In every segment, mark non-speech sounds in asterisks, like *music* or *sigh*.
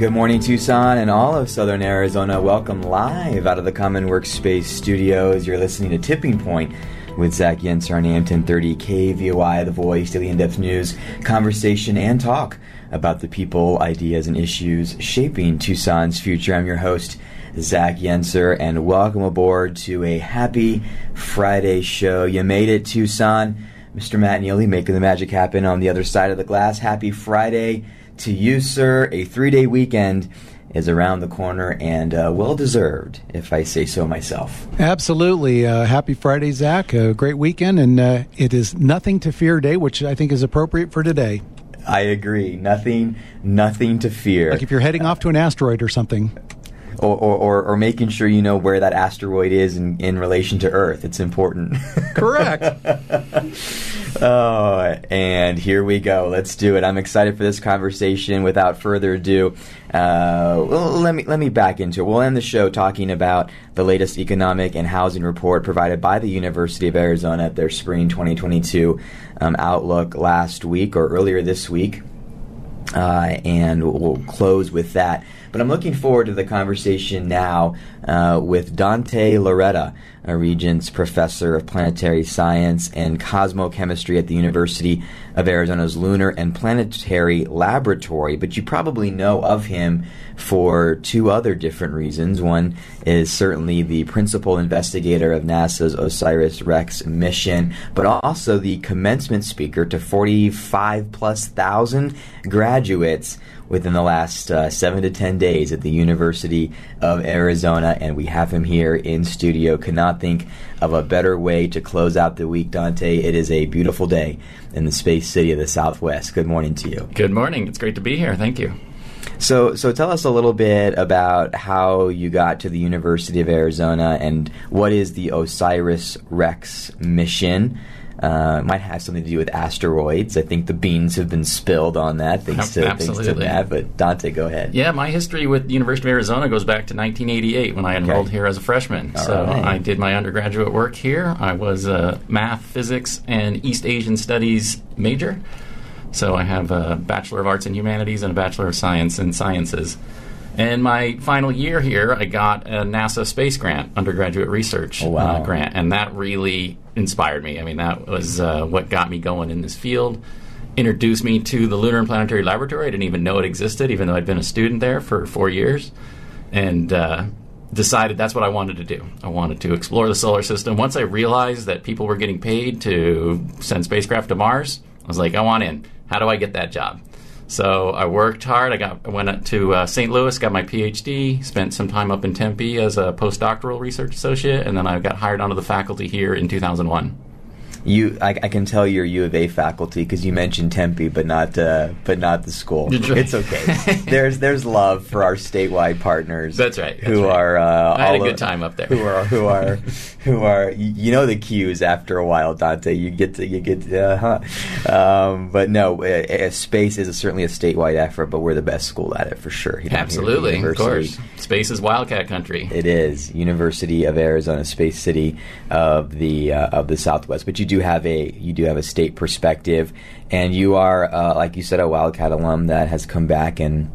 Good morning, Tucson and all of Southern Arizona. Welcome live out of the Common Workspace studios. You're listening to Tipping Point with Zach Yenser on AM 1030 KVOI, The Voice, Daily In-Depth News, conversation and talk about the people, ideas, and issues shaping Tucson's future. I'm your host, Zach Yenser, and welcome aboard to a happy Friday show. You made it, Tucson. Mr. Matt Neely making the magic happen on the other side of the glass. Happy Friday to you, sir. A three day weekend is around the corner and uh, well deserved, if I say so myself. Absolutely. Uh, happy Friday, Zach. A great weekend, and uh, it is nothing to fear day, which I think is appropriate for today. I agree. Nothing, nothing to fear. Like if you're heading off to an asteroid or something. Or, or, or, or making sure you know where that asteroid is in, in relation to Earth. It's important. *laughs* Correct. *laughs* oh, and here we go. Let's do it. I'm excited for this conversation. Without further ado, uh, let me let me back into it. We'll end the show talking about the latest economic and housing report provided by the University of Arizona at their spring 2022 um, outlook last week or earlier this week, uh, and we'll close with that. But I'm looking forward to the conversation now uh, with Dante Lauretta, a Regents Professor of Planetary Science and Cosmochemistry at the University of Arizona's Lunar and Planetary Laboratory. But you probably know of him for two other different reasons. One is certainly the principal investigator of NASA's OSIRIS REx mission, but also the commencement speaker to 45 plus thousand graduates within the last uh, seven to ten days at the University of Arizona, and we have him here in studio. Cannot think of a better way to close out the week, Dante. It is a beautiful day in the space city of the Southwest. Good morning to you. Good morning. It's great to be here. Thank you. So, so tell us a little bit about how you got to the University of Arizona and what is the OSIRIS REx mission. Uh, might have something to do with asteroids. I think the beans have been spilled on that thanks to, thanks to that. But Dante, go ahead. Yeah, my history with the University of Arizona goes back to 1988 when I enrolled okay. here as a freshman. All so right. I did my undergraduate work here. I was a math, physics, and East Asian Studies major. So I have a Bachelor of Arts in Humanities and a Bachelor of Science in Sciences. And my final year here, I got a NASA space grant, undergraduate research oh, wow. uh, grant, and that really inspired me. I mean, that was uh, what got me going in this field. Introduced me to the Lunar and Planetary Laboratory. I didn't even know it existed, even though I'd been a student there for four years, and uh, decided that's what I wanted to do. I wanted to explore the solar system. Once I realized that people were getting paid to send spacecraft to Mars, I was like, I want in. How do I get that job? So I worked hard. I got went to uh, St. Louis, got my PhD, spent some time up in Tempe as a postdoctoral research associate, and then I got hired onto the faculty here in 2001 you I, I, can tell you're U of A faculty because you mentioned Tempe, but not uh, but not the school. It's okay. *laughs* there's there's love for our statewide partners. That's right. That's who right. are uh, I had a good time up there. Who are who are *laughs* who are you know the cues after a while, Dante. You get to you get to, uh, huh. Um, but no, space is a, certainly a statewide effort, but we're the best school at it for sure. Absolutely, of course. Space is wildcat country. It is University of Arizona, Space City of the uh, of the Southwest. But you do have a you do have a state perspective, and you are uh, like you said a Wildcat alum that has come back and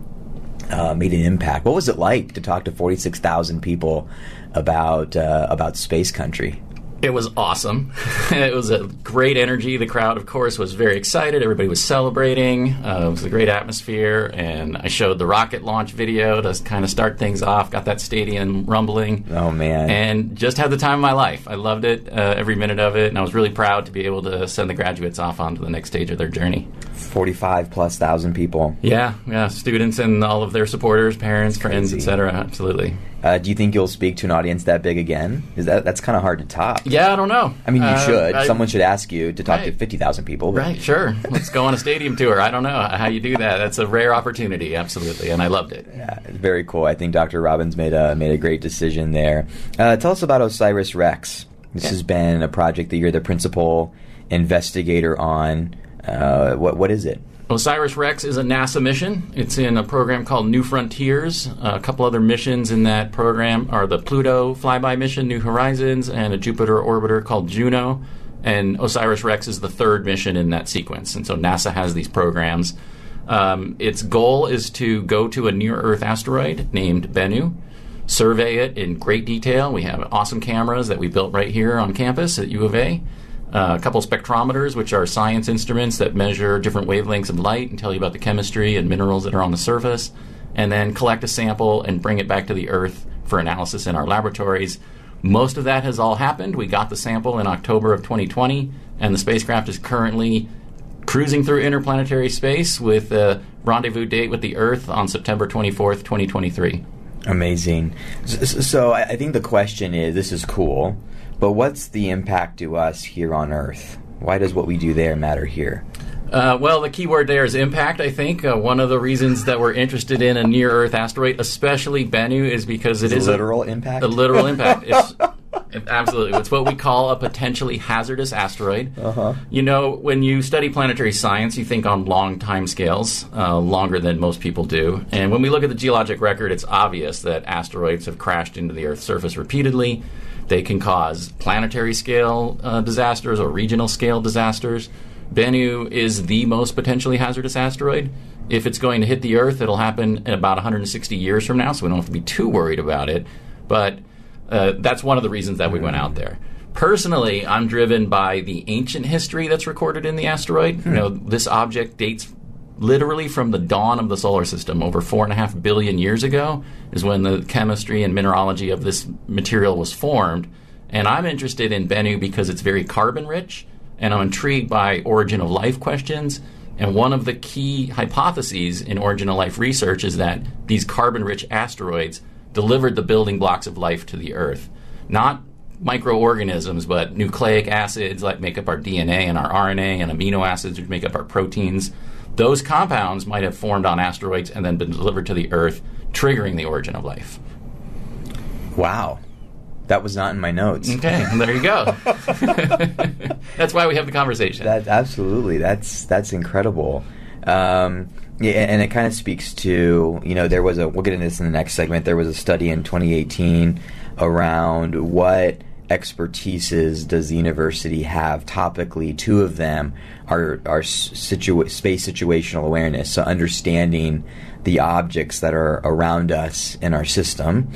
uh, made an impact. What was it like to talk to forty six thousand people about uh, about space country? It was awesome. *laughs* it was a great energy. The crowd, of course, was very excited. Everybody was celebrating. Uh, it was a great atmosphere. And I showed the rocket launch video to kind of start things off. Got that stadium rumbling. Oh man! And just had the time of my life. I loved it, uh, every minute of it, and I was really proud to be able to send the graduates off onto the next stage of their journey. Forty-five plus thousand people. Yeah, yeah, students and all of their supporters, parents, friends, etc. Absolutely. Uh, do you think you'll speak to an audience that big again? Is that that's kind of hard to top? Yeah, I don't know. I mean, you uh, should. I, Someone should ask you to talk right. to fifty thousand people. But. Right. Sure. Let's go on a stadium *laughs* tour. I don't know how you do that. That's a rare opportunity. Absolutely, and I loved it. Yeah, very cool. I think Dr. Robbins made a made a great decision there. Uh, tell us about Osiris Rex. This yeah. has been a project that you're the principal investigator on. Uh, what what is it? OSIRIS REx is a NASA mission. It's in a program called New Frontiers. Uh, a couple other missions in that program are the Pluto flyby mission, New Horizons, and a Jupiter orbiter called Juno. And OSIRIS REx is the third mission in that sequence. And so NASA has these programs Um, its goal is to go to a near Earth asteroid named Bennu, survey it in great detail. We have awesome cameras that we built right here on campus at U of A. Uh, a couple spectrometers, which are science instruments that measure different wavelengths of light and tell you about the chemistry and minerals that are on the surface, and then collect a sample and bring it back to the Earth for analysis in our laboratories. Most of that has all happened. We got the sample in October of 2020, and the spacecraft is currently cruising through interplanetary space with a rendezvous date with the Earth on September 24th, 2023. Amazing. So, so I think the question is this is cool, but what's the impact to us here on Earth? Why does what we do there matter here? Uh, well, the key word there is impact, I think. Uh, one of the reasons that we're interested in a near Earth asteroid, especially Bennu, is because it is, a literal impact. A literal impact. *laughs* It's, absolutely. It's what we call a potentially hazardous asteroid. Uh-huh. You know, when you study planetary science, you think on long time scales, uh, longer than most people do. And when we look at the geologic record, it's obvious that asteroids have crashed into the Earth's surface repeatedly. They can cause planetary scale uh, disasters or regional scale disasters. Bennu is the most potentially hazardous asteroid. If it's going to hit the Earth, it'll happen in about 160 years from now, so we don't have to be too worried about it. But uh, that's one of the reasons that we went out there. Personally, I'm driven by the ancient history that's recorded in the asteroid. Hmm. You know, this object dates literally from the dawn of the solar system, over four and a half billion years ago, is when the chemistry and mineralogy of this material was formed. And I'm interested in Bennu because it's very carbon rich and I'm intrigued by origin of life questions. And one of the key hypotheses in origin of life research is that these carbon rich asteroids delivered the building blocks of life to the Earth. Not microorganisms, but nucleic acids that make up our DNA and our RNA, and amino acids which make up our proteins. Those compounds might have formed on asteroids and then been delivered to the Earth, triggering the origin of life. Wow. That was not in my notes. Okay, there you go. *laughs* *laughs* that's why we have the conversation. That absolutely. That's that's incredible. Um, yeah, and it kind of speaks to you know there was a we'll get into this in the next segment. There was a study in 2018 around what expertises does the university have topically two of them are, are situa- space situational awareness so understanding the objects that are around us in our system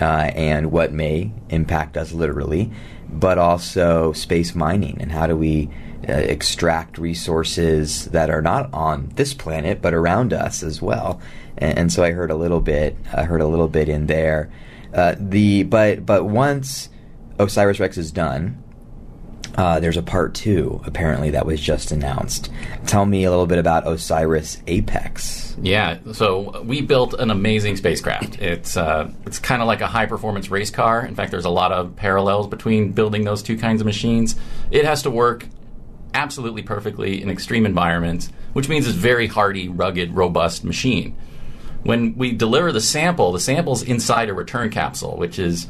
uh, and what may impact us literally, but also space mining and how do we uh, extract resources that are not on this planet but around us as well. And, and so I heard a little bit. I heard a little bit in there. Uh, the but but once Osiris Rex is done, uh, there's a part two, apparently, that was just announced. Tell me a little bit about Osiris Apex. Yeah, so we built an amazing spacecraft. It's uh, it's kind of like a high performance race car. In fact, there's a lot of parallels between building those two kinds of machines. It has to work absolutely perfectly in extreme environments, which means it's very hardy, rugged, robust machine. When we deliver the sample, the sample's inside a return capsule, which is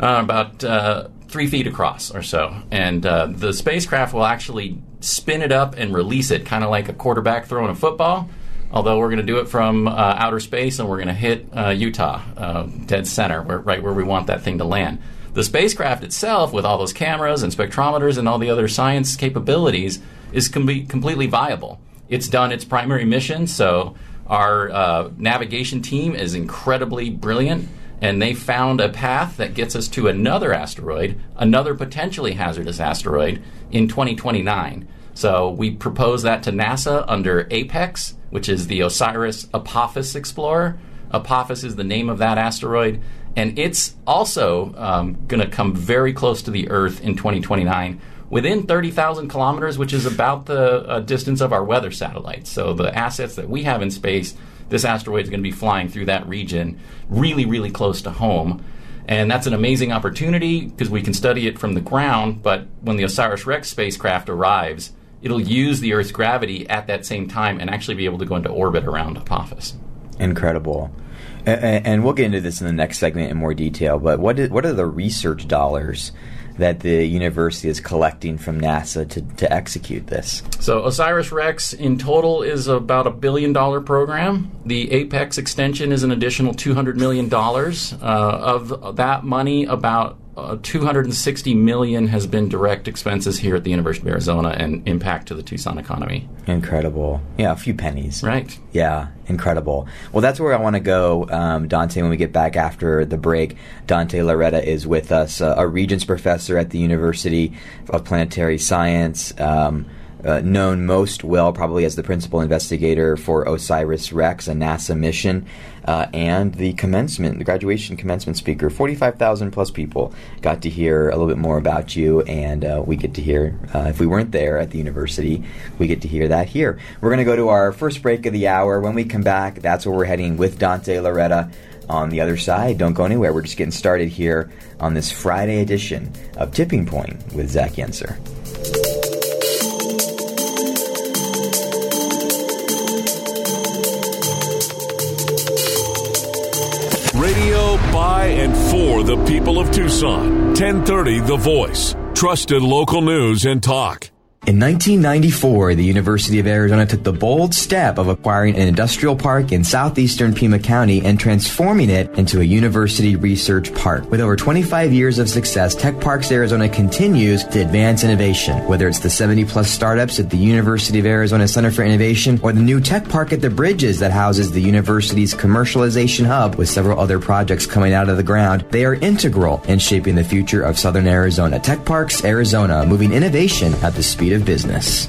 uh, about uh, three feet across or so. And uh, the spacecraft will actually spin it up and release it, kind of like a quarterback throwing a football. Although we're going to do it from uh, outer space and we're going to hit uh, Utah, uh, dead center, where, right where we want that thing to land. The spacecraft itself, with all those cameras and spectrometers and all the other science capabilities, is com- completely viable. It's done its primary mission, so our uh, navigation team is incredibly brilliant and they found a path that gets us to another asteroid, another potentially hazardous asteroid, in 2029. So we propose that to NASA under APEX, which is the OSIRIS Apophis Explorer. Apophis is the name of that asteroid, and it's also um, going to come very close to the Earth in 2029 within 30,000 kilometers, which is about the uh, distance of our weather satellites. So the assets that we have in space this asteroid is going to be flying through that region really, really close to home. And that's an amazing opportunity because we can study it from the ground, but when the OSIRIS REx spacecraft arrives, it'll use the Earth's gravity at that same time and actually be able to go into orbit around Apophis. Incredible. And we'll get into this in the next segment in more detail, but what, is, what are the research dollars that the university is collecting from NASA to, to execute this? So, OSIRIS REx in total is about a billion dollar program. The APEX extension is an additional $200 million. Uh, of that money, about uh, 260 million has been direct expenses here at the University of Arizona and impact to the Tucson economy. Incredible. Yeah, a few pennies. Right. Yeah, incredible. Well, that's where I want to go, um, Dante, when we get back after the break. Dante Lauretta is with us, uh, a Regents professor at the University of Planetary Science. Um, uh, known most well probably as the principal investigator for OSIRIS REx, a NASA mission, uh, and the commencement, the graduation commencement speaker. 45,000 plus people got to hear a little bit more about you, and uh, we get to hear, uh, if we weren't there at the university, we get to hear that here. We're going to go to our first break of the hour. When we come back, that's where we're heading with Dante Lauretta on the other side. Don't go anywhere. We're just getting started here on this Friday edition of Tipping Point with Zach Yenser. By and for the people of Tucson. 1030 The Voice. Trusted local news and talk. In 1994, the University of Arizona took the bold step of acquiring an industrial park in southeastern Pima County and transforming it into a university research park. With over 25 years of success, Tech Parks Arizona continues to advance innovation. Whether it's the 70 plus startups at the University of Arizona Center for Innovation or the new Tech Park at the Bridges that houses the university's commercialization hub with several other projects coming out of the ground, they are integral in shaping the future of Southern Arizona. Tech Parks Arizona, moving innovation at the speed of business.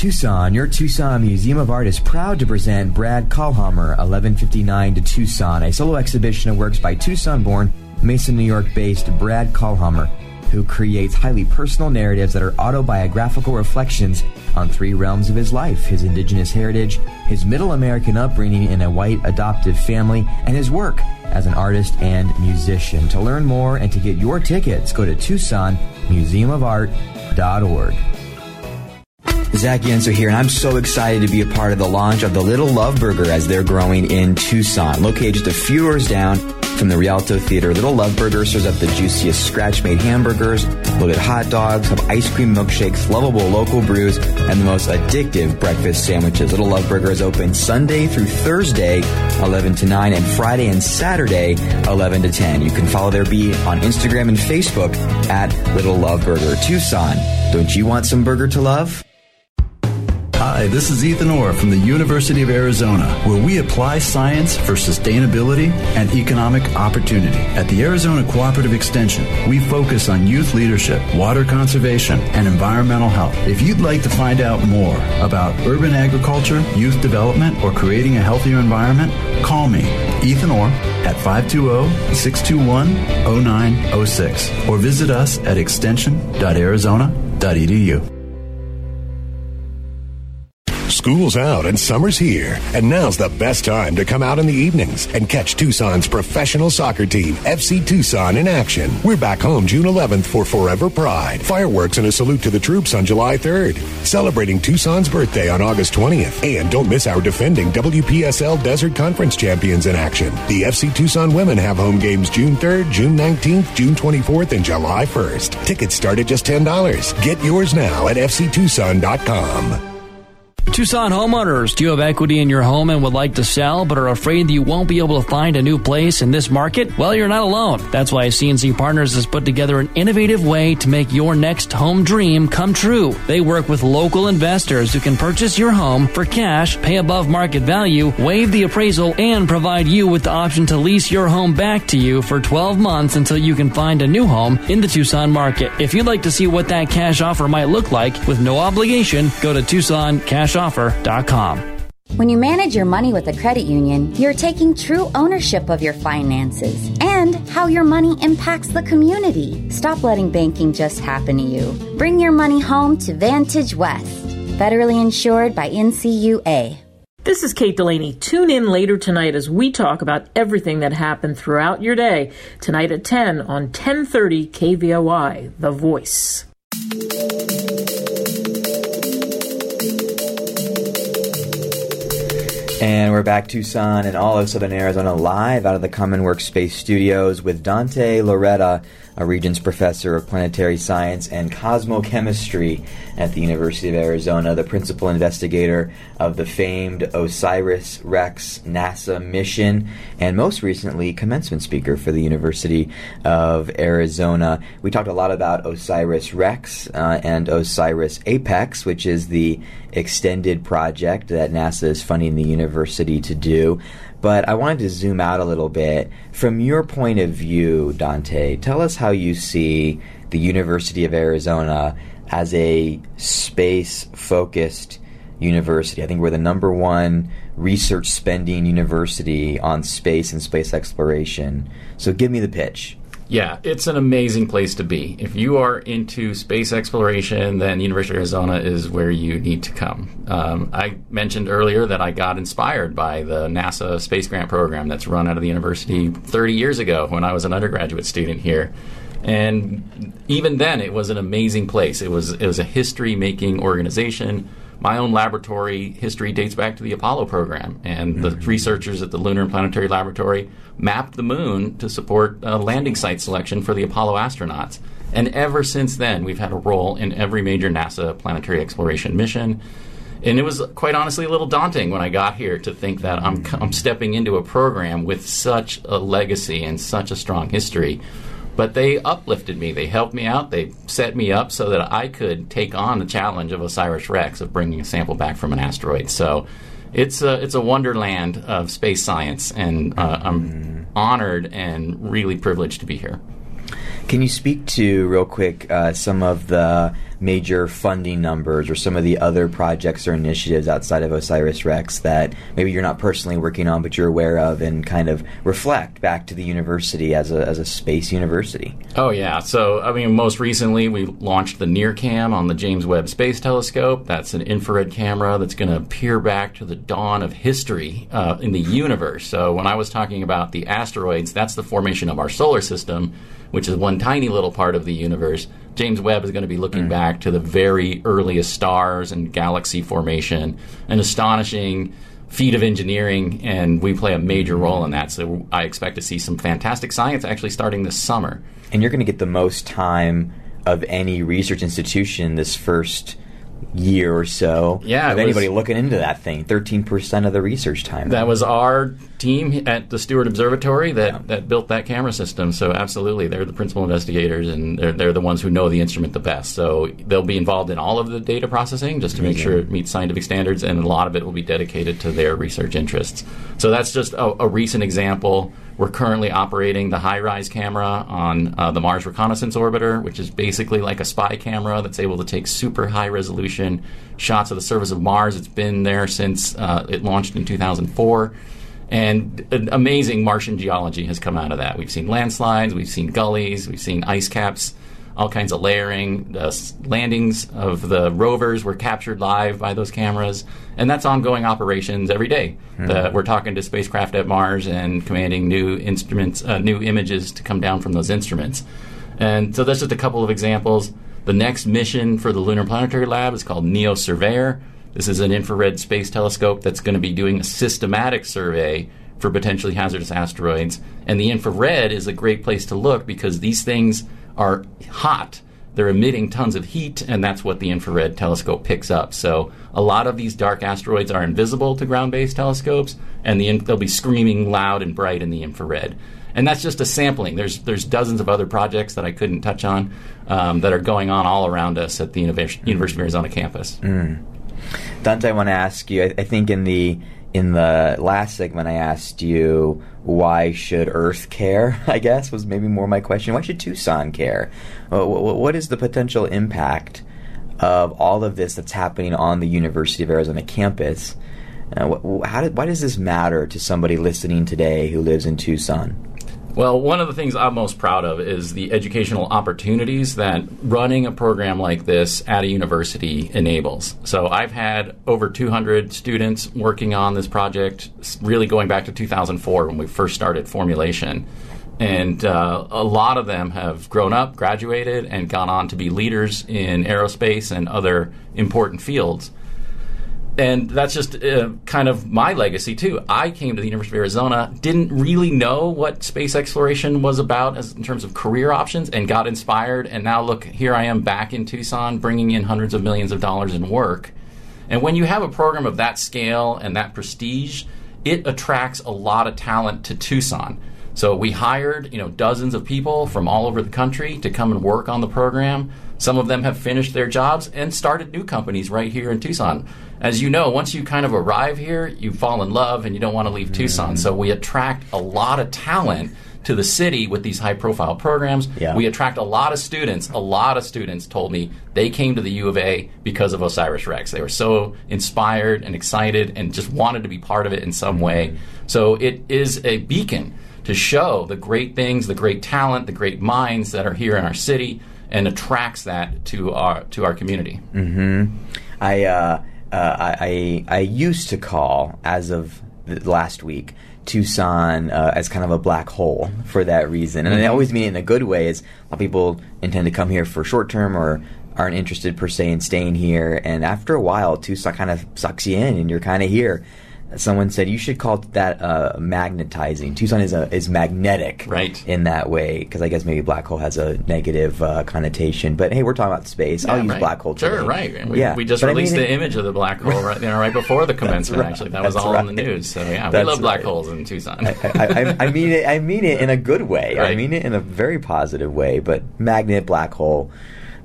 Tucson, your Tucson Museum of Art is proud to present Brad Kahlhamer, 1159 to Tucson, a solo exhibition of works by Tucson born, Mason, New York based Brad Kahlhamer, who creates highly personal narratives that are autobiographical reflections on three realms of his life his indigenous heritage, his middle American upbringing in a white adoptive family, and his work as an artist and musician. To learn more and to get your tickets, go to TucsonMuseumofArt.org. Zach Yenser here, and I'm so excited to be a part of the launch of the Little Love Burger as they're growing in Tucson. Located just a few doors down from the Rialto Theater, Little Love Burger serves up the juiciest scratch-made hamburgers, loaded hot dogs, have ice cream milkshakes, lovable local brews, and the most addictive breakfast sandwiches. Little Love Burger is open Sunday through Thursday, 11 to 9, and Friday and Saturday, 11 to 10. You can follow their beat on Instagram and Facebook at Little Love Burger. Tucson, don't you want some burger to love? Hi, this is Ethan Orr from the University of Arizona, where we apply science for sustainability and economic opportunity. At the Arizona Cooperative Extension, we focus on youth leadership, water conservation, and environmental health. If you'd like to find out more about urban agriculture, youth development, or creating a healthier environment, call me, Ethan Orr, at 520-621-0906 or visit us at extension.arizona.edu. School's out and summer's here, and now's the best time to come out in the evenings and catch Tucson's professional soccer team, FC Tucson, in action. We're back home June 11th for Forever Pride, fireworks and a salute to the troops on July 3rd, celebrating Tucson's birthday on August 20th. And don't miss our defending WPSL Desert Conference champions in action. The FC Tucson women have home games June 3rd, June 19th, June 24th, and July 1st. Tickets start at just $10. Get yours now at fctucson.com. Tucson homeowners, do you have equity in your home and would like to sell but are afraid that you won't be able to find a new place in this market? Well, you're not alone. That's why CNC Partners has put together an innovative way to make your next home dream come true. They work with local investors who can purchase your home for cash, pay above market value, waive the appraisal, and provide you with the option to lease your home back to you for 12 months until you can find a new home in the Tucson market. If you'd like to see what that cash offer might look like with no obligation, go to Tucson Cash offer.com. When you manage your money with a credit union, you're taking true ownership of your finances and how your money impacts the community. Stop letting banking just happen to you. Bring your money home to Vantage West, federally insured by NCUA. This is Kate Delaney. Tune in later tonight as we talk about everything that happened throughout your day. Tonight at 10 on 1030 KVOI, The Voice. And we're back Tucson and all of Southern Arizona live out of the Common Workspace studios with Dante Lauretta a Regents Professor of Planetary Science and Cosmochemistry at the University of Arizona, the principal investigator of the famed OSIRIS REx NASA mission, and most recently, commencement speaker for the University of Arizona. We talked a lot about OSIRIS REx uh, and OSIRIS APEX, which is the extended project that NASA is funding the university to do. But I wanted to zoom out a little bit. From your point of view, Dante, tell us how you see the University of Arizona as a space focused university. I think we're the number one research spending university on space and space exploration. So give me the pitch. Yeah, it's an amazing place to be. If you are into space exploration, then University of Arizona is where you need to come. Um, I mentioned earlier that I got inspired by the NASA Space Grant Program that's run out of the university 30 years ago when I was an undergraduate student here. And even then, it was an amazing place. It was it was a history making organization my own laboratory history dates back to the Apollo program, and mm-hmm. the researchers at the Lunar and Planetary Laboratory mapped the moon to support landing site selection for the Apollo astronauts. And ever since then, we've had a role in every major NASA planetary exploration mission. And it was quite honestly a little daunting when I got here to think that I'm, I'm stepping into a program with such a legacy and such a strong history but they uplifted me. They helped me out. They set me up so that I could take on the challenge of OSIRIS REx of bringing a sample back from an asteroid. So it's a it's a wonderland of space science, and uh, I'm mm. honored and really privileged to be here. Can you speak to real quick uh, some of the major funding numbers or some of the other projects or initiatives outside of OSIRIS REx that maybe you're not personally working on but you're aware of and kind of reflect back to the university as a, as a space university? Oh, yeah. So, I mean, most recently we launched the NIRCam on the James Webb Space Telescope. That's an infrared camera that's going to peer back to the dawn of history uh, in the universe. So, when I was talking about the asteroids, that's the formation of our solar system, which is one tiny little part of the universe. James Webb is going to be looking mm. back to the very earliest stars and galaxy formation, an astonishing feat of engineering, and we play a major role in that. So I expect to see some fantastic science actually starting this summer. And you're going to get the most time of any research institution this first year or so yeah, of anybody was, looking into that thing. Thirteen percent of the research time. That was our team at the Steward Observatory that, yeah. that built that camera system. So absolutely, they're the principal investigators and they're, they're the ones who know the instrument the best. So they'll be involved in all of the data processing just to make sure it meets scientific standards, and a lot of it will be dedicated to their research interests. So that's just a, a recent example. We're currently operating the HiRISE camera on uh, the Mars Reconnaissance Orbiter, which is basically like a spy camera that's able to take super high resolution shots of the surface of Mars. It's been there since uh, it launched in 2004. And amazing Martian geology has come out of that. We've seen landslides, we've seen gullies, we've seen ice caps all kinds of layering. The landings of the rovers were captured live by those cameras, and that's ongoing operations every day. Mm-hmm. The, we're talking to spacecraft at Mars and commanding new instruments, uh, new images to come down from those instruments. And so that's just a couple of examples. The next mission for the Lunar Planetary Lab is called NEO Surveyor. This is an infrared space telescope that's going to be doing a systematic survey for potentially hazardous asteroids. And the infrared is a great place to look because these things are hot. They're emitting tons of heat, and that's what the infrared telescope picks up. So, a lot of these dark asteroids are invisible to ground based telescopes, and the, they'll be screaming loud and bright in the infrared. And that's just a sampling. There's, there's dozens of other projects that I couldn't touch on um, that are going on all around us at the University of Arizona campus. Mm. Dante, I want to ask you I, I think in the in the last segment, I asked you why should Earth care. *laughs* I guess was maybe more my question. Why should Tucson care? What is the potential impact of all of this that's happening on the University of Arizona campus? Uh, how did, why does this matter to somebody listening today who lives in Tucson? Well, one of the things I'm most proud of is the educational opportunities that running a program like this at a university enables. So I've had over 200 students working on this project, really going back to 2004 when we first started formulation. And uh, a lot of them have grown up, graduated, and gone on to be leaders in aerospace and other important fields and that's just uh, kind of my legacy too. I came to the University of Arizona, didn't really know what space exploration was about as in terms of career options, and got inspired. And now look, here I am back in Tucson, bringing in hundreds of millions of dollars in work. And when you have a program of that scale and that prestige, it attracts a lot of talent to Tucson. So we hired, you know, dozens of people from all over the country to come and work on the program. Some of them have finished their jobs and started new companies right here in Tucson. As you know, once you kind of arrive here, you fall in love and you don't want to leave mm Tucson. So we attract a lot of talent to the city with these high profile programs. Yeah. We attract a lot of students. A lot of students told me they came to the U of A because of Osiris Rex. They were so inspired and excited and just wanted to be part of it in some way. So it is a beacon to show the great things, the great talent, the great minds that are here in our city and attracts that to our to our community. Mm-hmm. I, uh, uh, I I used to call as of last week Tucson uh, as kind of a black hole for that reason, and mm-hmm. I always mean it in a good way. Is a lot of people intend to come here for short term or aren't interested per se in staying here, and after a while, Tucson kind of sucks you in, and you're kind of here someone said you should call that uh, magnetizing. Tucson is a, is magnetic, right? In that way, because I guess maybe black hole has a negative uh, connotation. But hey, we're talking about space. Yeah, I'll use right. black hole. Today. Sure, right. We, yeah, we just but released I mean, the image of the black hole right, you know, right before the *laughs* commencement. right. Actually, that was all right. in the news. So yeah, That's we love black holes in Tucson. I, I, I, mean it. I mean it in a good way. I mean it in a very positive way. But magnet, black hole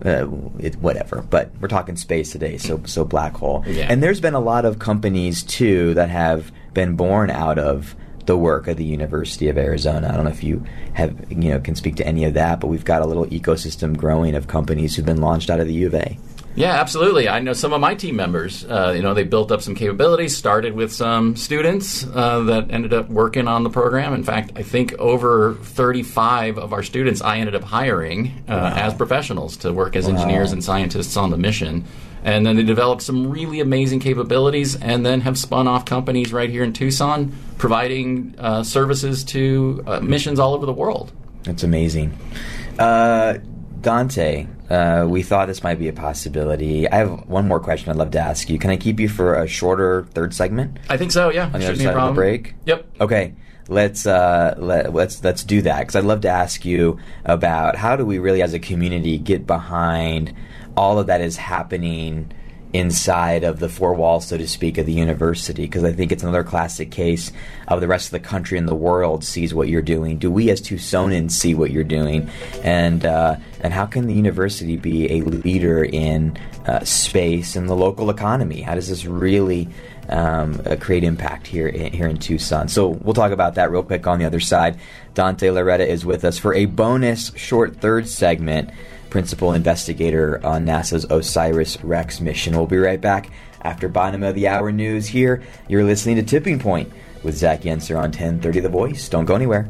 uh, it, whatever. But we're talking space today, so so black hole. Yeah. And there's been a lot of companies too that have been born out of the work of the University of Arizona. I don't know if you have you know can speak to any of that, but we've got a little ecosystem growing of companies who've been launched out of the U of A. Yeah, absolutely. I know some of my team members. Uh, you know, they built up some capabilities. Started with some students uh, that ended up working on the program. In fact, I think over 35 of our students I ended up hiring uh, wow. as professionals to work as wow. engineers and scientists on the mission. And then they developed some really amazing capabilities, and then have spun off companies right here in Tucson, providing uh, services to uh, missions all over the world. That's amazing. Uh, Dante, uh, we thought this might be a possibility. I have one more question I'd love to ask you. Can I keep you for a shorter third segment? I think so. Yeah. On the other side of the break. Yep. Okay. Let's uh, let, let's let's do that because I'd love to ask you about how do we really, as a community, get behind all of that is happening inside of the four walls, so to speak, of the university, because I think it's another classic case of the rest of the country and the world sees what you're doing. Do we as Tucsonans see what you're doing, and uh, and how can the university be a leader in uh, space and the local economy? How does this really um, uh, create impact here in, here in Tucson? So we'll talk about that real quick on the other side. Dante Lauretta is with us for a bonus short third segment principal investigator on NASA's OSIRIS REx mission. We'll be right back after bottom of the hour news here. You're listening to Tipping Point with Zach Yenser on 1030 The Voice. Don't go anywhere.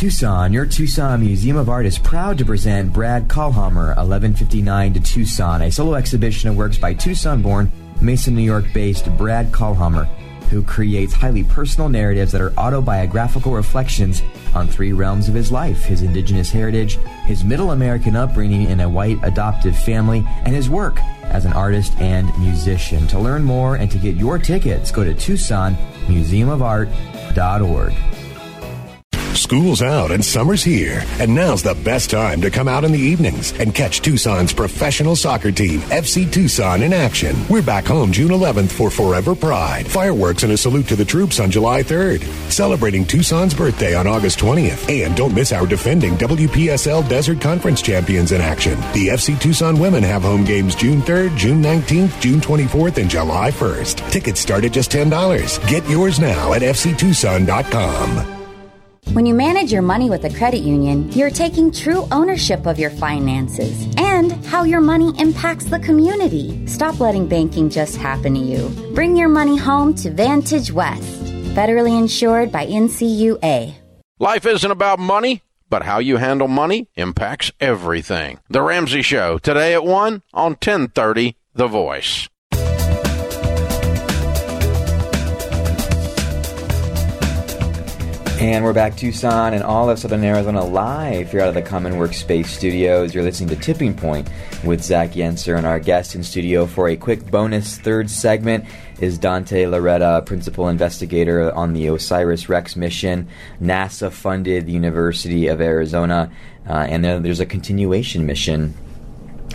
Tucson, your Tucson Museum of Art is proud to present Brad Kahlhamer, 1159 to Tucson, a solo exhibition of works by Tucson born, Mason, New York based Brad Kahlhamer, who creates highly personal narratives that are autobiographical reflections on three realms of his life his indigenous heritage, his middle American upbringing in a white adoptive family, and his work as an artist and musician. To learn more and to get your tickets, go to TucsonMuseumofArt.org. School's out and summer's here, and now's the best time to come out in the evenings and catch Tucson's professional soccer team, FC Tucson, in action. We're back home June 11th for Forever Pride, fireworks and a salute to the troops on July 3rd, celebrating Tucson's birthday on August 20th. And don't miss our defending WPSL Desert Conference champions in action. The FC Tucson women have home games June 3rd, June 19th, June 24th, and July 1st. Tickets start at just $10. Get yours now at fctucson.com. When you manage your money with a credit union, you're taking true ownership of your finances and how your money impacts the community. Stop letting banking just happen to you. Bring your money home to Vantage West, federally insured by NCUA. Life isn't about money, but how you handle money impacts everything. The Ramsey Show, today at 1 on 1030 The Voice. And we're back Tucson and all of Southern Arizona live here out of the Common Workspace Studios. You're listening to Tipping Point with Zach Yenser, and our guest in studio for a quick bonus third segment is Dante Lauretta, principal investigator on the OSIRIS REx mission. NASA funded the University of Arizona, uh, and then there's a continuation mission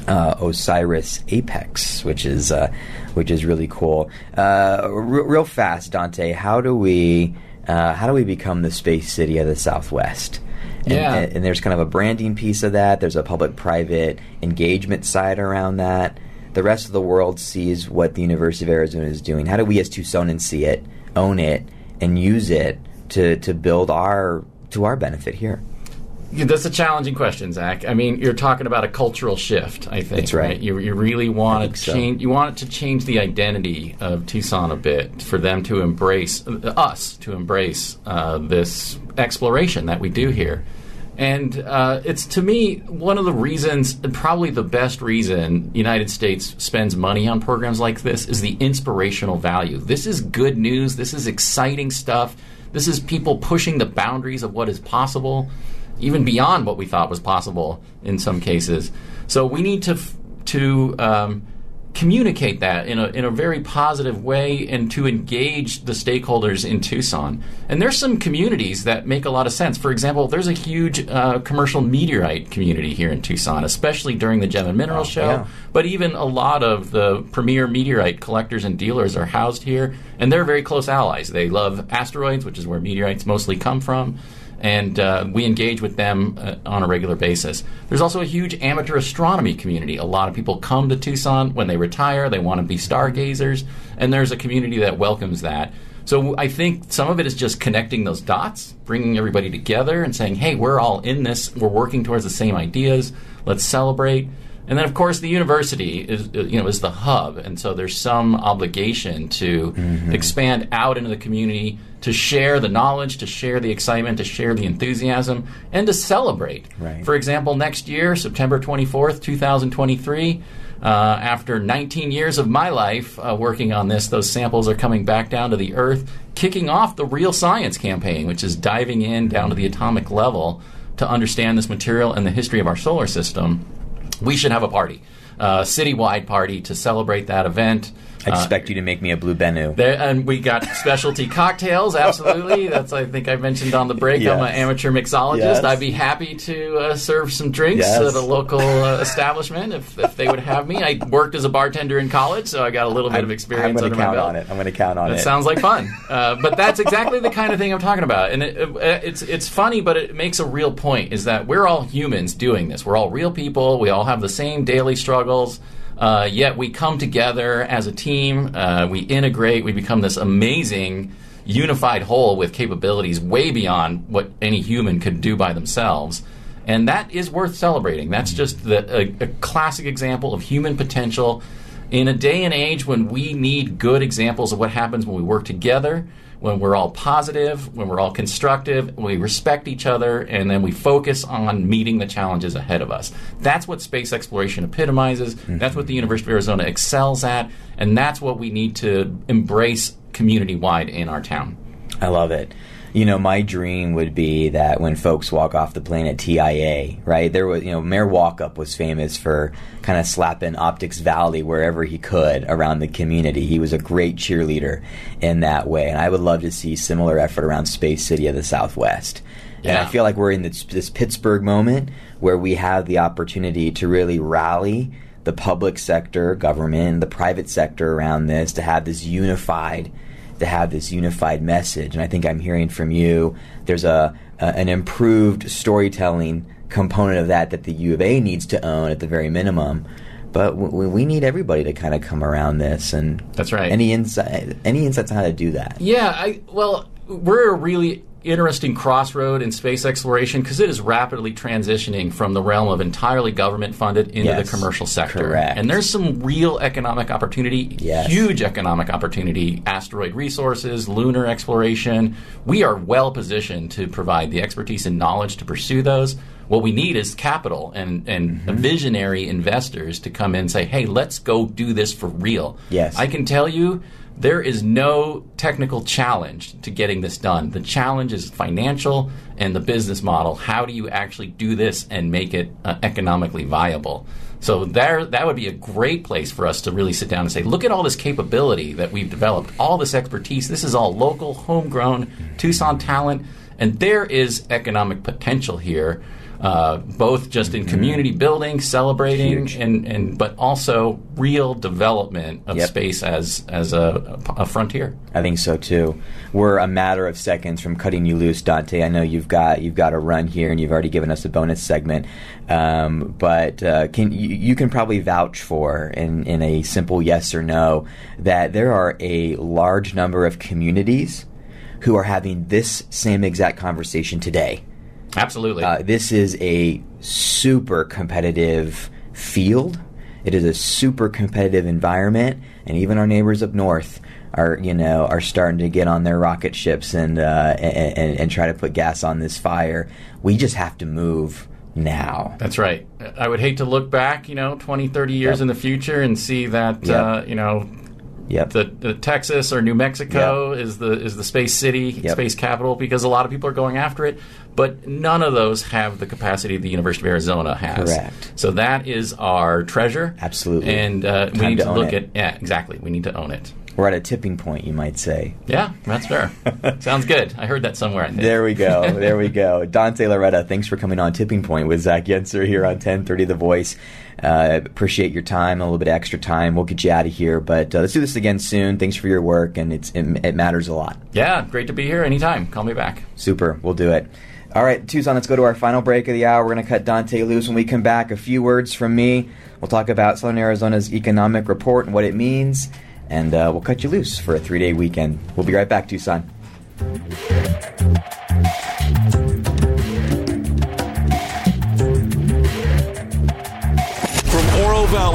uh, Osiris Apex, which is uh, which is really cool. Uh, r- real fast, Dante, how do we uh, how do we become the space city of the Southwest? And, Yeah. and, there's kind of a branding piece of that. There's a public-private engagement side around that. The rest of the world sees what the University of Arizona is doing. How do we, as Tucsonans, see it, own it, and use it to to build our to our benefit here? That's a challenging question, Zach. I mean, you're talking about a cultural shift. I think That's right. You, you really want to so. change. You want it to change the identity of Tucson a bit for them to embrace uh, us to embrace uh, this exploration that we do here. And uh, it's to me one of the reasons, and probably the best reason, United States spends money on programs like this is the inspirational value. This is good news. This is exciting stuff. This is people pushing the boundaries of what is possible even beyond what we thought was possible in some cases. So we need to f- to um, communicate that in a in a very positive way and to engage the stakeholders in Tucson. And there's some communities that make a lot of sense. For example, there's a huge uh, commercial meteorite community here in Tucson, especially during the Gem and Mineral Show. yeah. But even a lot of the premier meteorite collectors and dealers are housed here, and they're very close allies. They love asteroids, which is where meteorites mostly come from and uh, we engage with them uh, on a regular basis. There's also a huge amateur astronomy community. A lot of people come to Tucson when they retire, they want to be stargazers, and there's a community that welcomes that. So I think some of it is just connecting those dots, bringing everybody together and saying, hey, we're all in this, we're working towards the same ideas, let's celebrate. And then, of course, the university is uh, you know is the hub, and so there's some obligation to expand out into the community, to share the knowledge, to share the excitement, to share the enthusiasm, and to celebrate. Right. For example, next year, September 24th, 2023. Uh, after 19 years of my life uh, working on this, those samples are coming back down to the Earth, kicking off the Real Science campaign, which is diving in down to the atomic level to understand this material and the history of our solar system we should have a party, a citywide party to celebrate that event. I Uh, expect you to make me a blue Bennu. there, and we got specialty *laughs* cocktails. Absolutely, that's I think I mentioned on the break. I'm an amateur mixologist. Yes. I'd be happy to uh, serve some drinks Yes. at a local uh, establishment if, if they would have me. I worked as a bartender in college, so I got a little bit of experience I'm going to count on it. I'm going to count on That it. sounds like fun, *laughs* uh, but that's exactly the kind of thing I'm talking about. And it, uh, it's it's funny, but it makes a real point: is that we're all humans doing this. We're all real people. We all have the same daily struggles. Uh, yet we come together as a team. Uh, we integrate. We become this amazing unified whole with capabilities way beyond what any human could do by themselves. And that is worth celebrating. That's just the, a, a classic example of human potential in a day and age when we need good examples of what happens when we work together, when we're all positive, when we're all constructive, we respect each other, and then we focus on meeting the challenges ahead of us. That's what space exploration epitomizes. Mm-hmm. That's what the University of Arizona excels at, and that's what we need to embrace community wide in our town. I love it. You know, my dream would be that when folks walk off the plane at TIA, right? There was, you know, Mayor Walkup was famous for kind of slapping Optics Valley wherever he could around the community. He was a great cheerleader in that way, and I would love to see similar effort around Space City of the Southwest. And I feel like we're in this, this Pittsburgh moment where we have the opportunity to really rally the public sector, government, the private sector around this to have this unified to have this unified message. And I think I'm hearing from you there's a, a an improved storytelling component of that that the U of A needs to own at the very minimum. But w- we need everybody to kind of come around this, and That's right. Any insight, any insights on how to do that? Yeah, I well, we're a really interesting crossroad in space exploration because it is rapidly transitioning from the realm of entirely government funded into Yes, the commercial sector. correct. And there's some real economic opportunity, Yes. huge economic opportunity, asteroid resources, lunar exploration. We are well positioned to provide the expertise and knowledge to pursue those. What we need is capital and, and Mm-hmm. visionary investors to come in and say, hey, let's go do this for real. Yes. I can tell you there is no technical challenge to getting this done. The challenge is financial and the business model. How do you actually do this and make it uh, economically viable? So there, that would be a great place for us to really sit down and say, look at all this capability that we've developed, all this expertise. This is all local, homegrown, Tucson talent, and there is economic potential here. Uh, both just in community building, celebrating, Huge. and, and but also real development of Yep. space as as a, a frontier. I think so too. We're a matter of seconds from cutting you loose, Dante. I know you've got you've got a run here, and you've already given us a bonus segment. Um, but uh, can you, you can probably vouch for in in a simple yes or no that there are a large number of communities who are having this same exact conversation today. Absolutely. Uh, this is a super competitive field. It is a super competitive environment, and even our neighbors up north are, you know, are starting to get on their rocket ships and uh, and, and, try to put gas on this fire. We just have to move now. That's right. I would hate to look back, you know, 20, 30 years Yep. in the future and see that, Yep. uh, you know, Yep. the, the Texas or New Mexico is the is the space city, Yep. space capital, because a lot of people are going after it. But none of those have the capacity the University of Arizona has. Correct. So that is our treasure. Absolutely. And uh, we need to to, look it. at yeah, exactly. We need to own it. We're at a tipping point, you might say. Yeah, that's fair. *laughs* Sounds good. I heard that somewhere. I think. There we go. *laughs* There we go. Dante Lauretta, thanks for coming on Tipping Point with Zach Yenser here on 1030 The Voice. Uh, appreciate your time, a little bit of extra time. We'll get you out of here, but uh, let's do this again soon. Thanks for your work, and it's, it, it matters a lot. Yeah, great to be here. Anytime. Call me back. Super. We'll do it. All right, Tucson, let's go to our final break of the hour. We're going to cut Dante loose when we come back. A few words from me. We'll talk about Southern Arizona's economic report and what it means, and uh, we'll cut you loose for a three day weekend. We'll be right back, Tucson.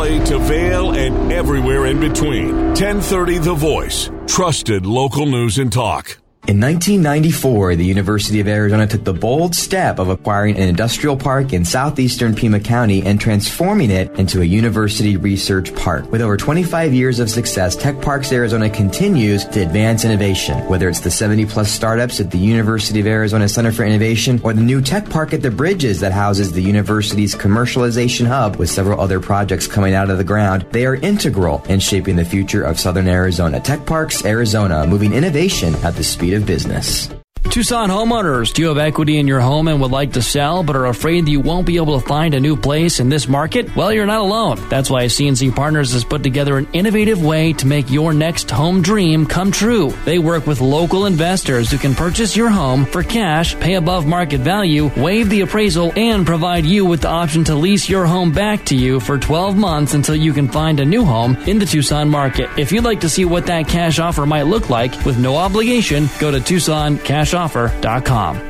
To Vail and everywhere in between. 1030 The Voice. Trusted local news and talk. In 1994, the University of Arizona took the bold step of acquiring an industrial park in southeastern Pima County and transforming it into a university research park. With over 25 years of success, Tech Parks Arizona continues to advance innovation. Whether it's the 70 plus startups at the University of Arizona Center for Innovation or the new Tech Park at the Bridges that houses the university's commercialization hub with several other projects coming out of the ground, they are integral in shaping the future of Southern Arizona. Tech Parks Arizona, moving innovation at the speed of business. Tucson homeowners, do you have equity in your home and would like to sell but are afraid that you won't be able to find a new place in this market? Well, you're not alone. That's why CNC Partners has put together an innovative way to make your next home dream come true. They work with local investors who can purchase your home for cash, pay above market value, waive the appraisal, and provide you with the option to lease your home back to you for 12 months until you can find a new home in the Tucson market. If you'd like to see what that cash offer might look like with no obligation, go to TucsonCashOffer.com.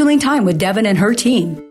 scheduling time with Devin and her team.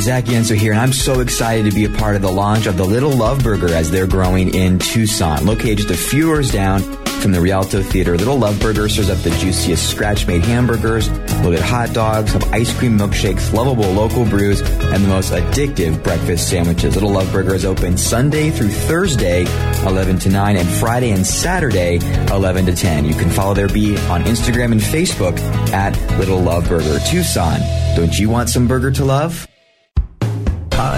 Zach Yenser here, and I'm so excited to be a part of the launch of the Little Love Burger as they're growing in Tucson. Located just a few doors down from the Rialto Theater, Little Love Burger serves up the juiciest scratch-made hamburgers, loaded hot dogs, have ice cream milkshakes, lovable local brews, and the most addictive breakfast sandwiches. Little Love Burger is open Sunday through Thursday, 11 to 9, and Friday and Saturday, 11 to 10. You can follow their beat on Instagram and Facebook at Little Love Burger. Tucson, don't you want some burger to love?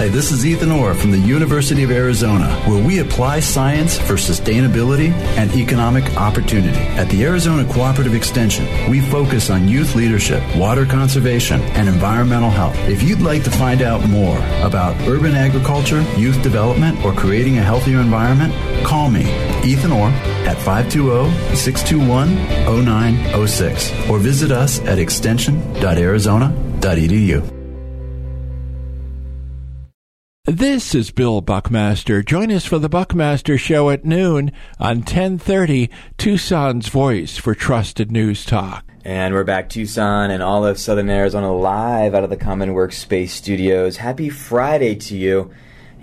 Hi, this is Ethan Orr from the University of Arizona, where we apply science for sustainability and economic opportunity. At the Arizona Cooperative Extension, we focus on youth leadership, water conservation, and environmental health. If you'd like to find out more about urban agriculture, youth development, or creating a healthier environment, call me, Ethan Orr, at 520-621-0906 or visit us at extension.arizona.edu. This is Bill Buckmaster. Join us for the Buckmaster Show at noon on 1030 Tucson's Voice for Trusted News Talk. And we're back, Tucson and all of Southern Arizona, live out of the Common Workspace Studios. Happy Friday to you.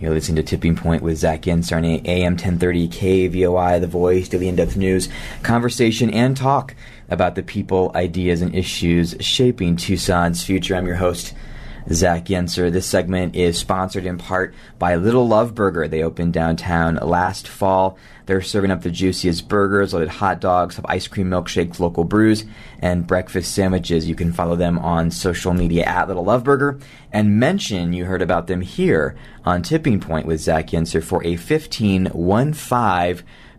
You're listening to Tipping Point with Zach on AM 1030 KVOI, The Voice, daily in-depth news, conversation, and talk about the people, ideas, and issues shaping Tucson's future. I'm your host, Zach Yenser. This segment is sponsored in part by Little Love Burger. They opened downtown last fall. They're serving up the juiciest burgers, loaded hot dogs, have ice cream milkshakes, local brews, and breakfast sandwiches. You can follow them on social media at Little Love Burger and mention you heard about them here on Tipping Point with Zach Yenser for a 15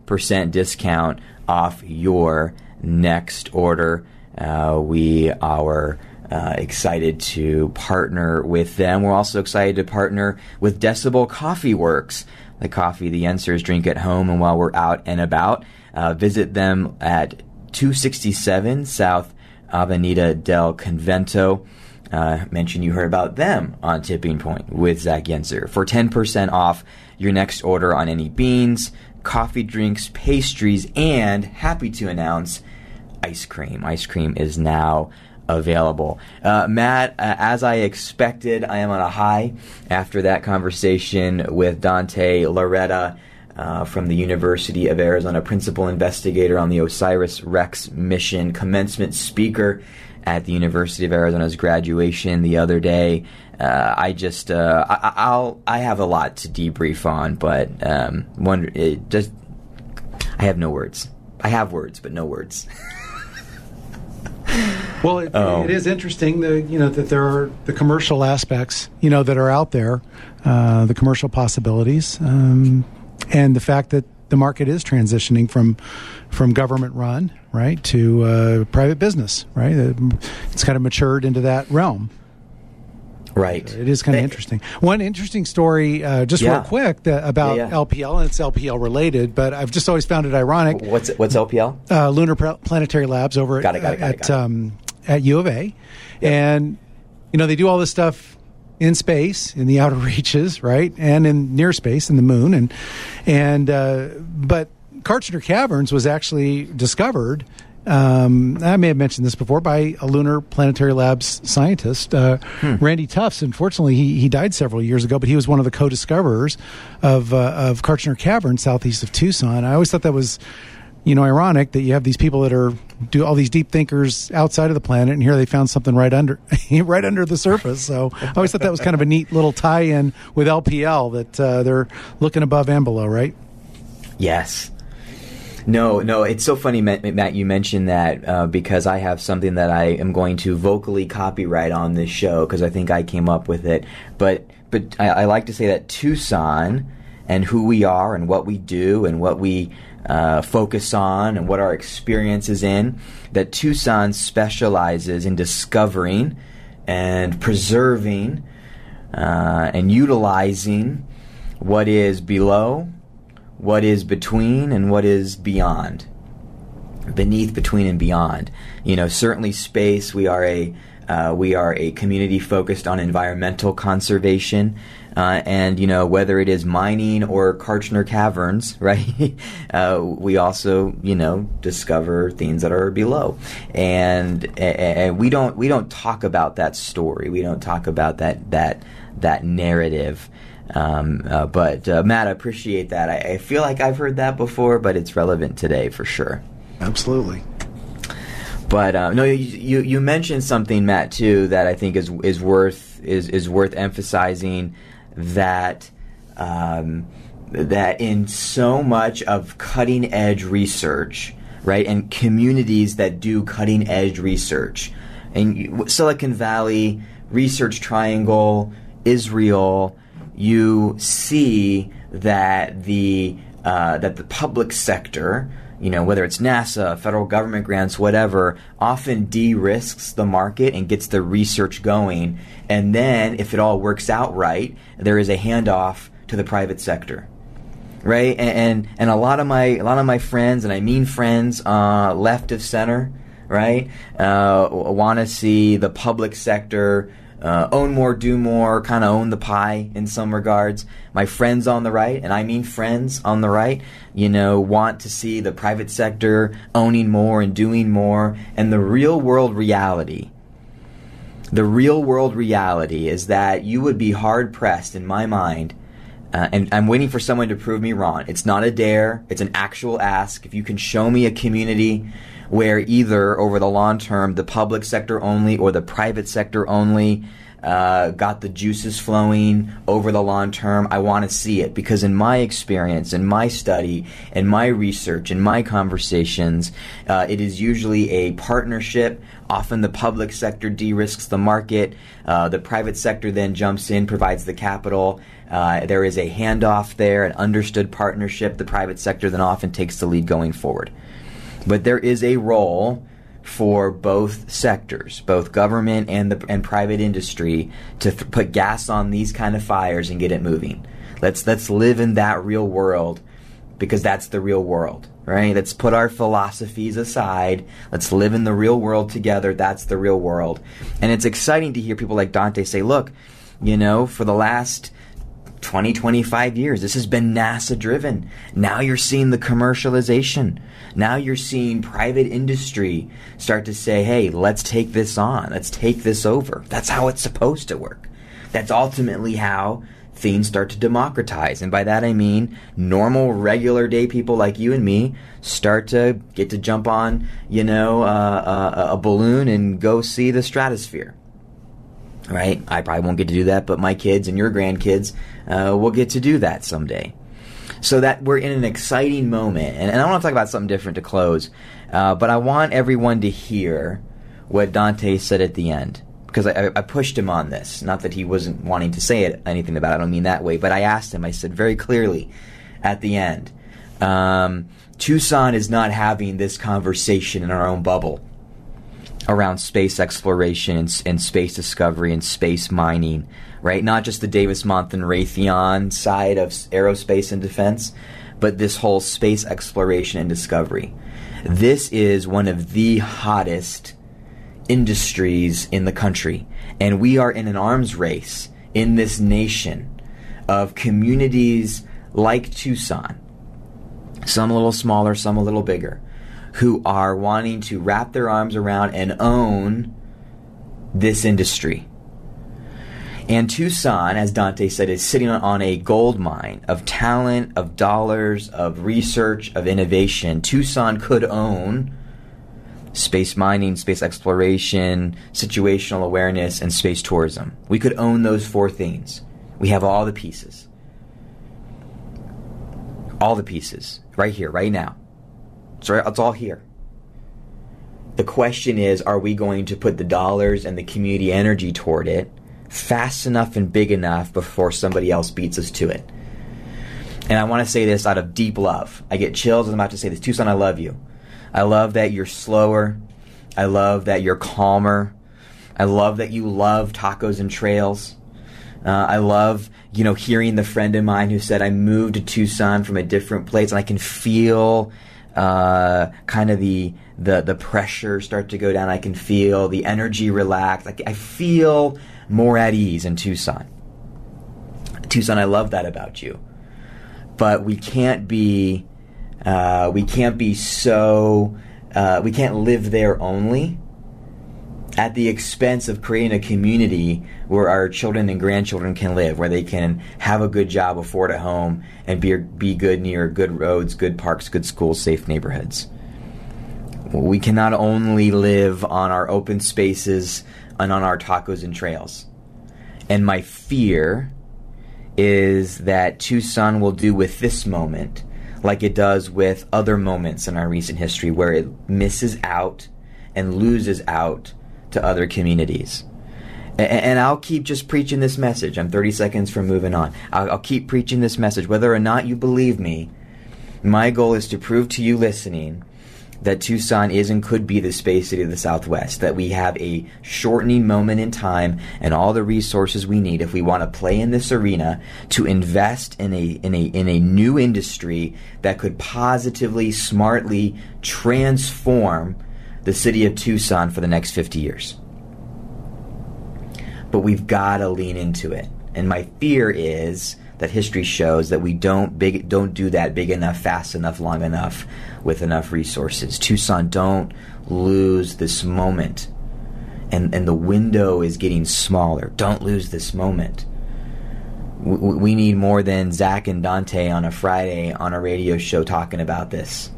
percent discount off your next order. Uh, we are uh, excited to partner with them. We're also excited to partner with Decibel Coffee Works, the coffee the Yensers drink at home and while we're out and about. Uh, visit them at 267 South Avenida del Convento. Uh, mention you heard about them on Tipping Point with Zach Yenser for 10% off your next order on any beans, coffee drinks, pastries, and happy to announce ice cream. Ice cream is now available. Uh, Matt, uh, as I expected, I am on a high after that conversation with Dante Lauretta. Uh, from the University of Arizona, principal investigator on the OSIRIS REx mission, commencement speaker at the University of Arizona's graduation the other day. Uh, I just, uh, I, will I have a lot to debrief on, but um, it just, I have no words. I have words, but no words. *laughs* Well, it, oh. it is interesting, the, you know, that there are the commercial aspects, you know, that are out there, uh, the commercial possibilities, um, and the fact that the market is transitioning from from government run right to uh, private business, right? It's kind of matured into that realm. Right. It is kind of interesting. One interesting story, uh, just yeah. real quick, about yeah, yeah. LPL, and it's LPL related, but I've just always found it ironic. What's what's LPL? Uh, Lunar Planetary Labs over got it, got it, got at, it, um, at U of A, and you know they do all this stuff in space, in the outer *laughs* reaches, right, and in near space, in the moon, and and uh, but Kartchner Caverns was actually discovered um, I may have mentioned this before by a lunar planetary labs scientist, uh, hmm. Randy Tufts. Unfortunately, he, he died several years ago, but he was one of the co-discoverers of uh, of Kartchner Cavern southeast of Tucson. I always thought that was, you know, ironic that you have these people that are do all these deep thinkers outside of the planet, and here they found something right under *laughs* right under the surface. So I always thought that was kind of a neat little tie-in with LPL that uh, they're looking above and below, right? Yes. No, no, it's so funny, Matt. You mentioned that uh, because I have something that I am going to vocally copyright on this show because I think I came up with it. But but I, I, like to say that Tucson and who we are and what we do and what we uh, focus on and what our experience is in. That Tucson specializes in discovering and preserving uh, and utilizing what is below, what is between, and what is beyond. Beneath, between, and beyond. You know, certainly space. We are a uh, we are a community focused on environmental conservation. Uh, and you know whether it is mining or Kartchner caverns, *laughs* right? uh, we also you know discover things that are below, and, and we don't we don't talk about that story. We don't talk about that that that narrative. Um, uh, but uh, Matt, I appreciate that. I, I feel like I've heard that before, but it's relevant today for sure. Absolutely. But uh, no, you, you, you mentioned something, Matt, too, that I think is is worth is is worth emphasizing. That um, that in so much of cutting edge research, right, and communities that do cutting edge research, and Silicon Valley, Research Triangle, Israel, you see that the uh, that the public sector you know, whether it's NASA, federal government grants, whatever, often de risks the market and gets the research going. And then, if it all works out right, there is a handoff to the private sector. Right? And, and, and a lot of my a lot of my friends, and I mean friends, uh, left of center, right, uh, want to see the public sector uh, own more, do more, kind of own the pie in some regards. My friends on the right, and I mean friends on the right, you know, want to see the private sector owning more and doing more. And the real world reality, the real world reality is that you would be hard pressed, in my mind, uh, and I'm waiting for someone to prove me wrong. It's not a dare, it's an actual ask. If you can show me a community where either over the long term the public sector only or the private sector only uh, got the juices flowing over the long term. I want to see it because, in my experience, in my study, in my research, in my conversations, uh, it is usually a partnership. Often the public sector de risks the market, uh, the private sector then jumps in, provides the capital. Uh, there is a handoff there, an understood partnership. The private sector then often takes the lead going forward. But there is a role for both sectors, both government and the and private industry, to th- put gas on these kind of fires and get it moving. Let's let's live in that real world because that's the real world, right? Let's put our philosophies aside. Let's live in the real world together. That's the real world. And it's exciting to hear people like Dante say, "Look, you know, for the last 20, 25 years. This has been NASA driven. Now you're seeing the commercialization. Now you're seeing private industry start to say, hey, let's take this on. Let's take this over. That's how it's supposed to work. That's ultimately how things start to democratize. And by that I mean normal, regular day people like you and me start to get to jump on, you know, uh, uh, a balloon and go see the stratosphere right? I probably won't get to do that, but my kids and your grandkids uh, will get to do that someday. So that we're in an exciting moment, and, and I want to talk about something different to close, uh, but I want everyone to hear what Dante said at the end because I, I, pushed him on this. Not that he wasn't wanting to say it, anything about it. I don't mean that way, but I asked him. I said very clearly at the end, um, Tucson is not having this conversation in our own bubble around space exploration and, and, space discovery and space mining, right? Not just the Davis Monthan Raytheon side of aerospace and defense, but this whole space exploration and discovery. This is one of the hottest industries in the country, and we are in an arms race in this nation of communities like Tucson, some a little smaller, some a little bigger who are wanting to wrap their arms around and own this industry. And Tucson, as Dante said, is sitting on a gold mine of talent, of dollars, of research, of innovation. Tucson could own space mining, space exploration, situational awareness, and space tourism. We could own those four things. We have all the pieces. All the pieces, right here, right now. So it's all here. The question is are we going to put the dollars and the community energy toward it fast enough and big enough before somebody else beats us to it? And I want to say this out of deep love. I get chills as I'm about to say this. Tucson, I love you. I love that you're slower. I love that you're calmer. I love that you love tacos and trails. Uh, I love, you know, hearing the friend of mine who said I moved to Tucson from a different place, and I can feel uh, kind of the the the pressure start to go down. I can feel the energy relax. I, I feel more at ease in Tucson. Tucson, I love that about you, but we can't be uh, we can't be so uh, we can't live there only at the expense of creating a community where our children and grandchildren can live, where they can have a good job, afford a home, and be, be good near good roads, good parks, good schools, safe neighborhoods. We cannot only live on our open spaces and on our tacos and trails. And my fear is that Tucson will do with this moment like it does with other moments in our recent history where it misses out and loses out to other communities. And, I'll keep just preaching this message. I'm 30 seconds from moving on. I'll, keep preaching this message. Whether or not you believe me, my goal is to prove to you listening that Tucson is and could be the space city of the Southwest, that we have a shortening moment in time and all the resources we need if we want to play in this arena to invest in a in a in a new industry that could positively, smartly transform the city of Tucson for the next 50 years. But we've got to lean into it. And my fear is that history shows that we don't big don't do that big enough, fast enough, long enough with enough resources. Tucson, don't lose this moment. And and the window is getting smaller. Don't lose this moment. We, we need more than Zach and Dante on a Friday on a radio show talking about this.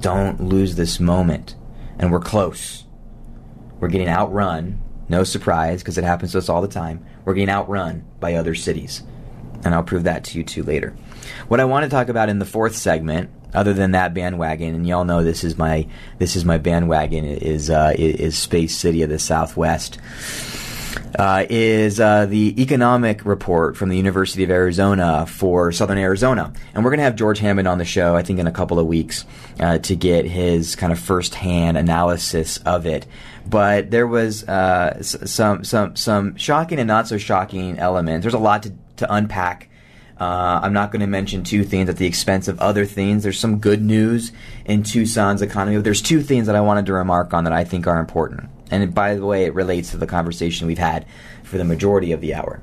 Don't lose this moment and we're close. We're getting outrun. No surprise, because it happens to us all the time. We're getting outrun by other cities. And I'll prove that to you too later. What I want to talk about in the fourth segment, other than that bandwagon, and y'all know this is my this is my bandwagon is uh, is Space City of the Southwest uh, is uh, the economic report from the University of Arizona for Southern Arizona. And we're going to have George Hammond on the show, I think, in a couple of weeks uh, to get his kind of firsthand analysis of it. But there was uh, some, some, some shocking and not so shocking elements. There's a lot to, to unpack. Uh, I'm not going to mention two things at the expense of other things. There's some good news in Tucson's economy. But there's two things that I wanted to remark on that I think are important. And by the way, it relates to the conversation we've had for the majority of the hour.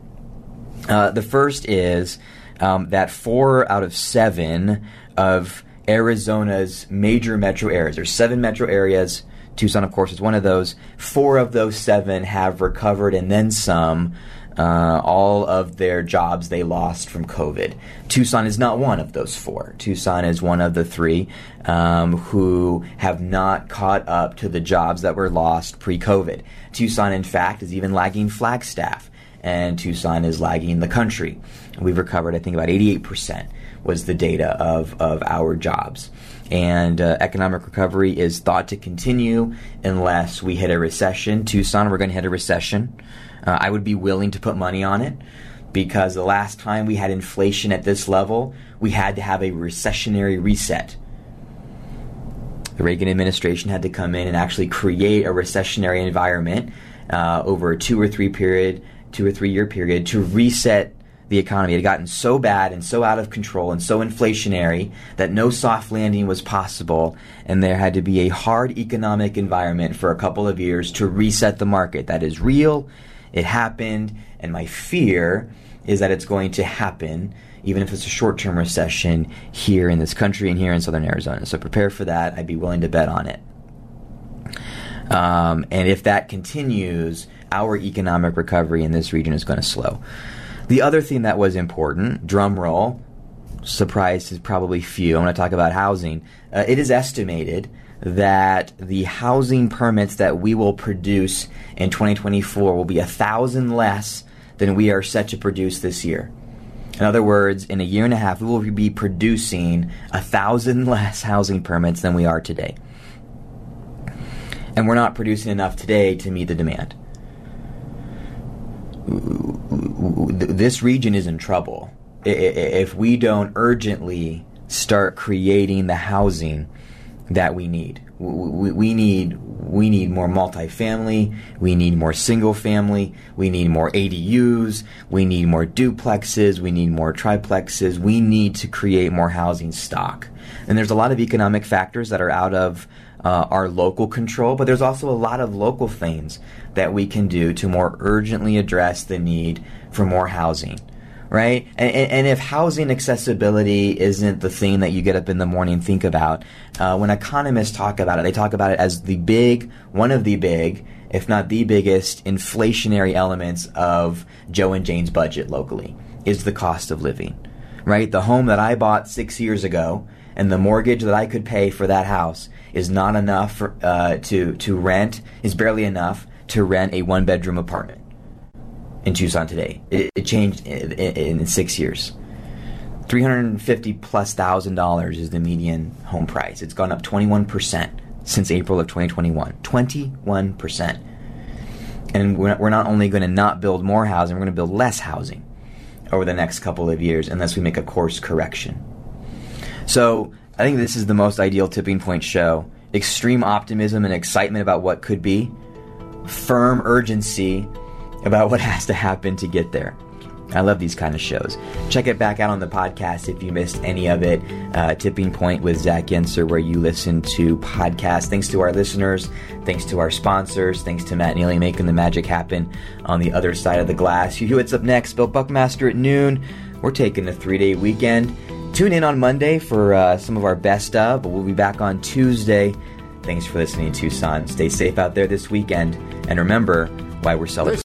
Uh, the first is um, that four out of seven of Arizona's major metro areas, there's seven metro areas. Tucson, of course, is one of those. Four of those seven have recovered and then some uh, all of their jobs they lost from COVID. Tucson is not one of those four. Tucson is one of the three um, who have not caught up to the jobs that were lost pre COVID. Tucson, in fact, is even lagging Flagstaff, and Tucson is lagging the country. We've recovered, I think, about 88% was the data of, of our jobs. And uh, economic recovery is thought to continue unless we hit a recession. Tucson, we're going to hit a recession. Uh, I would be willing to put money on it because the last time we had inflation at this level, we had to have a recessionary reset. The Reagan administration had to come in and actually create a recessionary environment uh, over a two or three period, two or three year period to reset the economy. It had gotten so bad and so out of control and so inflationary that no soft landing was possible, and there had to be a hard economic environment for a couple of years to reset the market. That is real. It happened, and my fear is that it's going to happen, even if it's a short term recession here in this country and here in southern Arizona. So prepare for that. I'd be willing to bet on it. Um, and if that continues, our economic recovery in this region is going to slow. The other thing that was important, drum roll, surprise is probably few. I'm going to talk about housing. Uh, it is estimated that the housing permits that we will produce in 2024 will be a thousand less than we are set to produce this year. In other words, in a year and a half, we will be producing a thousand *laughs* less housing permits than we are today. And we're not producing enough today to meet the demand. This region is in trouble. If we don't urgently start creating the housing that we need. we, we need we need more multifamily, we need more single family, we need more ADUs, we need more duplexes, we need more triplexes, we need to create more housing stock. And there's a lot of economic factors that are out of uh, our local control, but there's also a lot of local things that we can do to more urgently address the need for more housing right? And, and, if housing accessibility isn't the thing that you get up in the morning and think about, uh, when economists talk about it, they talk about it as the big, one of the big, if not the biggest, inflationary elements of Joe and Jane's budget locally is the cost of living, right? The home that I bought six years ago and the mortgage that I could pay for that house is not enough for, uh, to to rent, is barely enough to rent a one bedroom apartment in Tucson today. It, it changed in, in, in, six years. Three hundred fifty plus thousand dollars is the median home price. It's gone up twenty one percent since April of twenty twenty one. Twenty one percent. And we're not, we're not only going to not build more housing, we're going to build less housing over the next couple of years unless we make a course correction. So I think this is the most ideal tipping point show. Extreme optimism and excitement about what could be, firm urgency about what has to happen to get there. I love these kind of shows. Check it back out on the podcast if you missed any of it. Uh, Tipping Point with Zach Yenser, where you listen to podcasts. Thanks to our listeners, thanks to our sponsors, thanks to Matt Neely making the magic happen on the other side of the glass. You what's up next? Bill Buckmaster at noon. We're taking a three day weekend. Tune in on Monday for uh, some of our best of, but we'll be back on Tuesday. Thanks for listening, Tucson. Stay safe out there this weekend, and remember why we're celebrating.